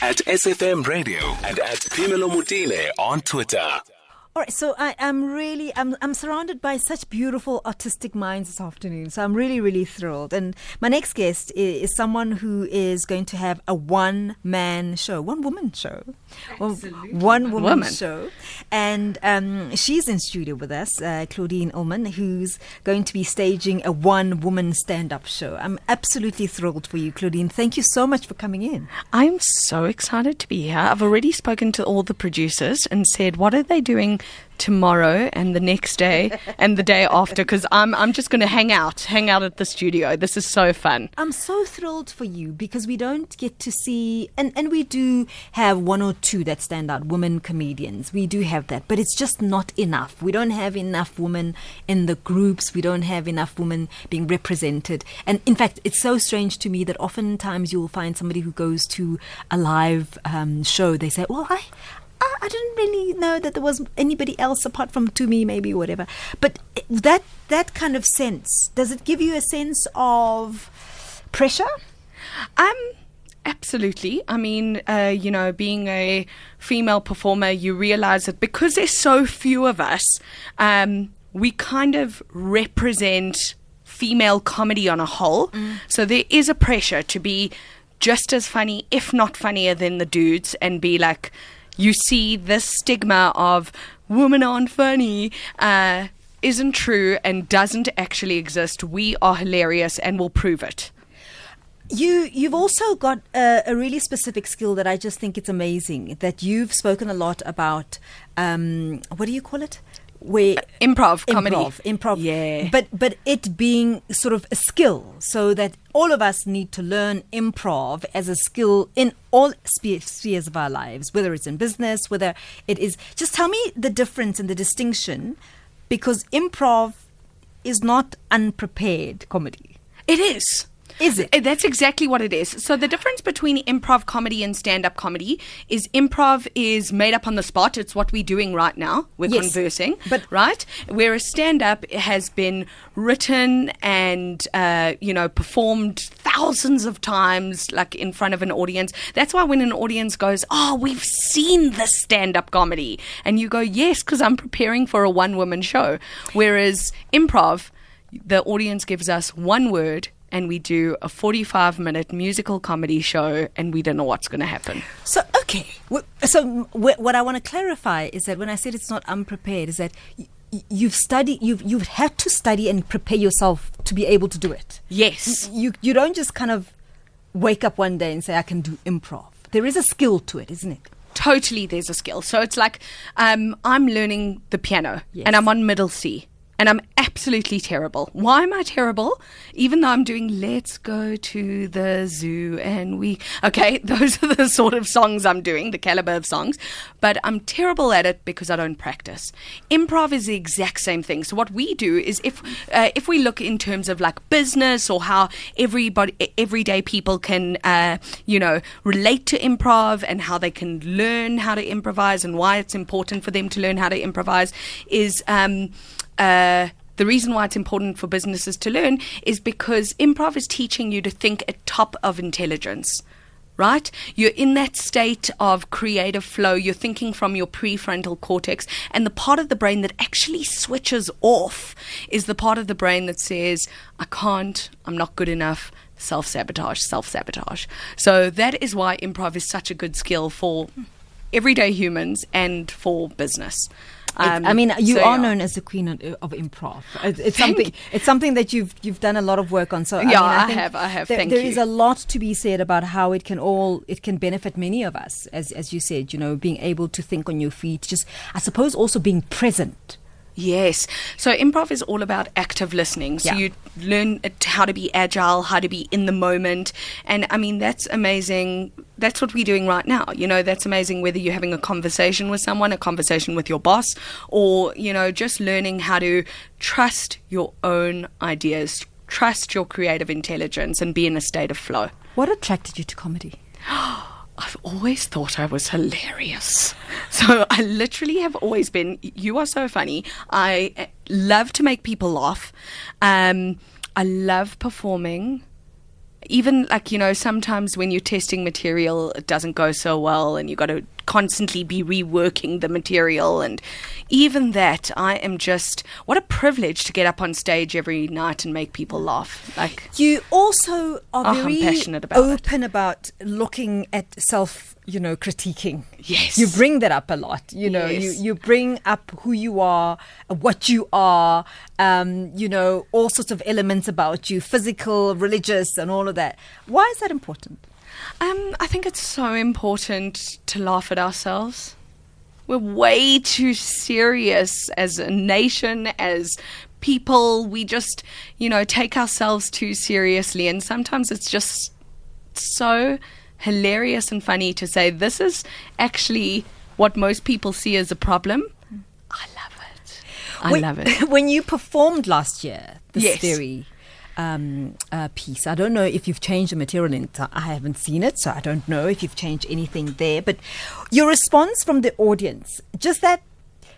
at SFM Radio and at Pimelo Mutile on Twitter. All right, so I am really I'm I'm surrounded by such beautiful artistic minds this afternoon. So I'm really really thrilled. And my next guest is, is someone who is going to have a one man show, one woman show, Absolutely. one woman, Woman. show. And um, she's in studio with us, uh, Claudine Ullman, who's going to be staging a one woman stand up show. I'm absolutely thrilled for you, Claudine. Thank you so much for coming in. I'm so excited to be here. I've already spoken to all the producers and said, what are they doing tomorrow and the next day and the day after? Because I'm, I'm just going to hang out, hang out at the studio. This is so fun. I'm so thrilled for you because we don't get to see, and, and we do have one or two that stand out, women comedians. We do have that, but it's just not enough. We don't have enough women in the groups. We don't have enough women being represented. And in fact, it's so strange to me that oftentimes you'll find somebody who goes to a live um, show, they say, Well, I. I I didn't really know that there was anybody else apart from to me, maybe whatever. But that that kind of sense does it give you a sense of pressure? Um, absolutely. I mean, uh, you know, being a female performer, you realize that because there's so few of us, um, we kind of represent female comedy on a whole. So there is a pressure to be just as funny, if not funnier, than the dudes, and be like, you see this stigma of women aren't funny. Uh, isn't true and doesn't actually exist. We are hilarious and we'll prove it. You you've also got a, a really specific skill that I just think it's amazing that you've spoken a lot about. Um, what do you call it? Where uh, Improv, comedy. improv, improv. Yeah. But but it being sort of a skill, so that all of us need to learn improv as a skill in all spe- spheres of our lives, whether it's in business, whether it is. Just tell me the difference and the distinction, because improv is not unprepared comedy. It is. Is it? Uh, That's exactly what it is. So the difference between improv comedy and stand-up comedy is improv is made up on the spot. It's what we're doing right now. We're Yes. conversing, But- right? Whereas stand-up has been written and uh, you know performed thousands of times, like in front of an audience. That's why when an audience goes, "Oh, we've seen this stand-up comedy," and you go, "Yes," because I'm preparing for a one-woman show. Whereas improv, the audience gives us one word and we do a 45 minute musical comedy show and we don't know what's going to happen. So okay, so what I want to clarify is that when I said it's not unprepared, is that you've studied, you've you've had to study and prepare yourself to be able to do it. Yes. You you don't just kind of wake up one day and say I can do improv. There is a skill to it, isn't it? Totally, there's a skill. So it's like um, I'm learning the piano Yes. and I'm on middle C. And I'm absolutely terrible. Why am I terrible? Even though I'm doing Let's Go to the Zoo and we. Okay, those are the sort of songs I'm doing, the caliber of songs. But I'm terrible at it because I don't practice. Improv is the exact same thing. So what we do is if uh, if we look in terms of like business or how everybody, everyday people can, uh, you know, relate to improv and how they can learn how to improvise and why it's important for them to learn how to improvise is. Um, uh, the reason why it's important for businesses to learn is because improv is teaching you to think at top of intelligence right? You're in that state of creative flow. You're thinking from your prefrontal cortex. And the part of the brain that actually switches off is the part of the brain that says, I can't, I'm not good enough. Self sabotage, self sabotage. So that is why improv is such a good skill for everyday humans and for business. It's- um, I mean, you so, are yeah. known as the queen of, improv. Uh, it's, it's something. It's something that you've you've done a lot of work on. So Yeah, I, mean, I think have, I have. There, Thank there you. is a lot to be said about how it can all it can benefit many of us, as as you said. You know, being able to think on your feet. Just I suppose also being present. Yes. So improv is all about active listening. So Yeah. you learn uh, how to be agile, how to be in the moment. And I mean, that's amazing. That's what we're doing right now. You know, that's amazing whether you're having a conversation with someone, a conversation with your boss, or, you know, just learning how to trust your own ideas, trust your creative intelligence, and be in a state of flow. What attracted you to comedy? I've always thought I was hilarious. So I literally have always been, you are so funny. I eh, love to make people laugh. Um, I love performing. even like you know sometimes when you're testing material it doesn't go so well and you got to constantly be reworking the material and even that i am just what a privilege to get up on stage every night and make people laugh like You also are Oh, very passionate about open about looking at self, you know, critiquing. Yes. You bring that up a lot. You know, you, Yes. you bring up who you are, what you are, um, you know, all sorts of elements about you, physical, religious, and all of that. Why is that important? Um, I think it's so important to laugh at ourselves. We're way too serious as a nation, as people. We just, you know, take ourselves too seriously. And sometimes it's just so hilarious and funny to say, this is actually what most people see as a problem. I love it. I when, love it. when you performed last year, this Yes. very um, uh, piece, I don't know if you've changed the material in it. I haven't seen it, so I don't know if you've changed anything there. But your response from the audience, just that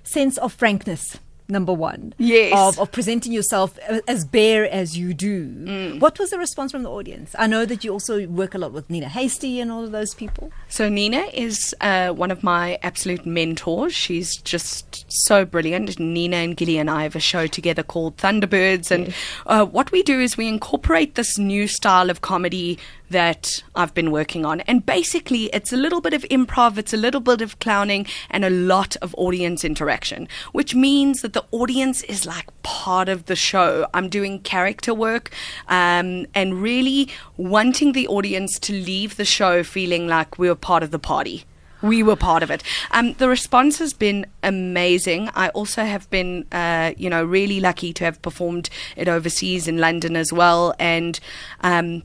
sense of frankness. Number one, Yes. of, of presenting yourself as bare as you do. Mm. What was the response from the audience? I know that you also work a lot with Nina Hastie and all of those people. So Nina is uh, one of my absolute mentors. She's just so brilliant. Nina and Gilly and I have a show together called Thunderbirds, and uh, what we do is we incorporate this new style of comedy that I've been working on. And basically, it's a little bit of improv, it's a little bit of clowning, and a lot of audience interaction, which means that the audience is like part of the show. I'm doing character work um, and really wanting the audience to leave the show feeling like we were part of the party. We were part of it. Um, the response has been amazing. I also have been, uh, you know, really lucky to have performed it overseas in London as well. And um,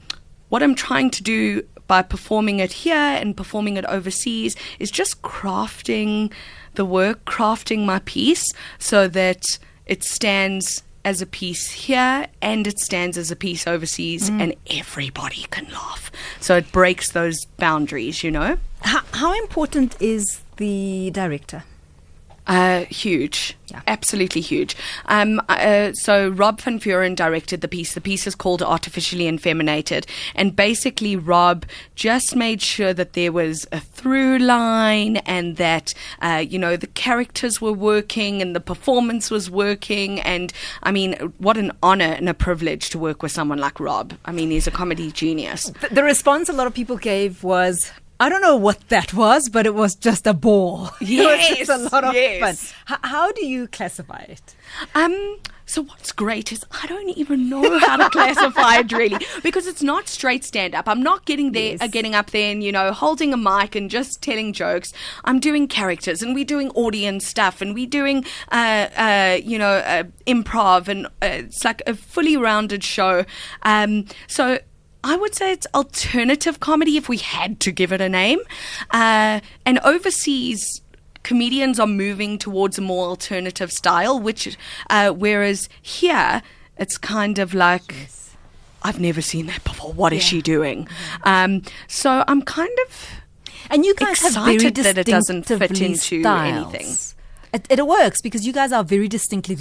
what I'm trying to do by performing it here and performing it overseas is just crafting the work, crafting my piece so that it stands as a piece here and it stands as a piece overseas mm. and everybody can laugh. So it breaks those boundaries, you know? How, how important is the director? Uh, huge. Yeah. Absolutely huge. Um, uh, so Rob Van Vuuren directed the piece. The piece is called Artificially Infeminated. And basically, Rob just made sure that there was a through line and that, uh, you know, the characters were working and the performance was working. And I mean, what an honor and a privilege to work with someone like Rob. I mean, he's a comedy genius. The, the response a lot of people gave was, I don't know what that was, but it was just a ball. it was a lot of yes. fun. H- how do you classify it? Um, so what's great is I don't even know how to classify it really because it's not straight stand up. I'm not getting there, Yes. uh, getting up there and you know holding a mic and just telling jokes. I'm doing characters and we're doing audience stuff and we're doing uh, uh, you know uh, improv and uh, it's like a fully rounded show. Um, so. I would say it's alternative comedy if we had to give it a name. Uh, and overseas, comedians are moving towards a more alternative style, which, uh, whereas here, it's kind of like. I've never seen that before. What is she doing? Um, so I'm kind of And you guys have very Excited that it doesn't fit into styles. anything. It, it works because you guys are very distinctly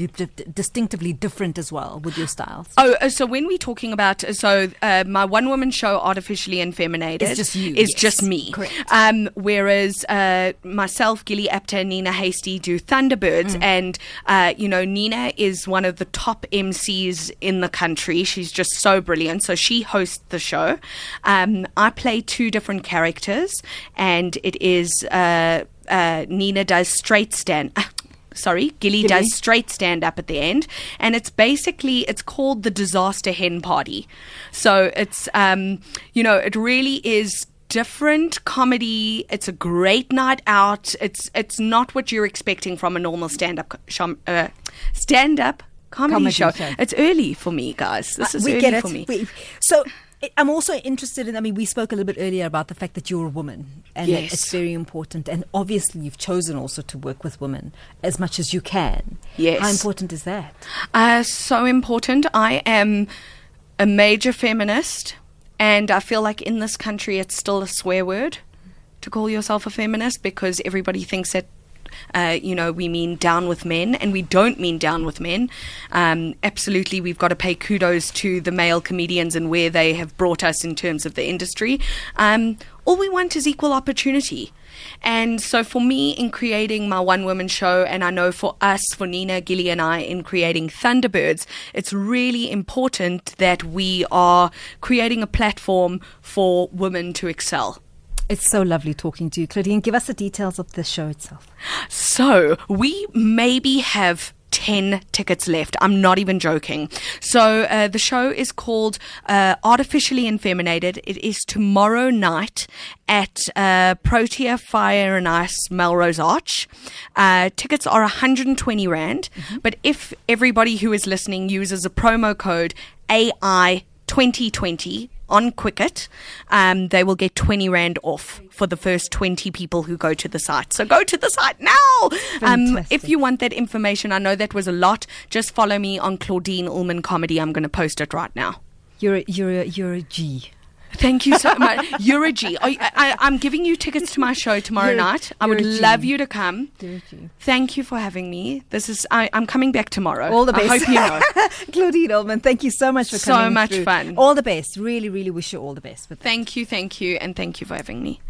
distinctively different as well with your styles. Oh, uh, so when we're talking about so uh, my one woman show, artificially infeminated, It's just you, is yes. just me. Correct. Um, whereas uh, myself, Gilly Apter, and Nina Hastie do Thunderbirds, Mm. and uh, you know Nina is one of the top MCs in the country. She's just so brilliant. So she hosts the show. Um, I play two different characters, and it is uh, uh, Nina does straight stand. Sorry, Gilly, Gilly. does straight stand up at the end and it's basically it's called the disaster hen party so it's um you know it really is different comedy it's a great night out it's it's not what you're expecting from a normal stand up co- uh, stand up comedy, Comedy show. show. it's early for me guys this Uh, is early for me We- so I'm also interested in. I mean, we spoke a little bit earlier about the fact that you're a woman, and Yes. it's very important. And obviously, you've chosen also to work with women as much as you can. Yes. How important is that? Uh, so important. I am a major feminist, and I feel like in this country it's still a swear word to call yourself a feminist because everybody thinks that uh, you know, we mean down with men, and we don't mean down with men. Um, absolutely, we've got to pay kudos to the male comedians and where they have brought us in terms of the industry. Um, all we want is equal opportunity. And so for me in creating my one woman show, and I know for us, for Nina, Gilly, and I in creating Thunderbirds, it's really important that we are creating a platform for women to excel. It's so lovely talking to you, Claudine. Give us the details of the show itself. So we maybe have 10 tickets left. I'm not even joking. So uh, the show is called uh, Artificially Infeminated. It is tomorrow night at uh, Protea Fire and Ice Melrose Arch. Uh, tickets are 120 Rand, but if everybody who is listening uses a promo code AI 2020 on Quicket, um, they will get 20 Rand off for the first 20 people who go to the site. So go to the site now. Um, if you want that information, I know that was a lot. Just follow me on Claudine Ullman Comedy. I'm going to post it right now. You're a, you're a, you're a G. Thank you so much. You're a G. Are you- I, I'm giving you tickets to my show tomorrow night. I would love you to come. You're a G. Thank you for having me. This is I, I'm coming back tomorrow. All the best. I hope you know. Claudine Ullman, thank you so much for So coming. So much through. fun. All the best. Really, really wish you all the best. Thank you, thank you, and thank you for having me.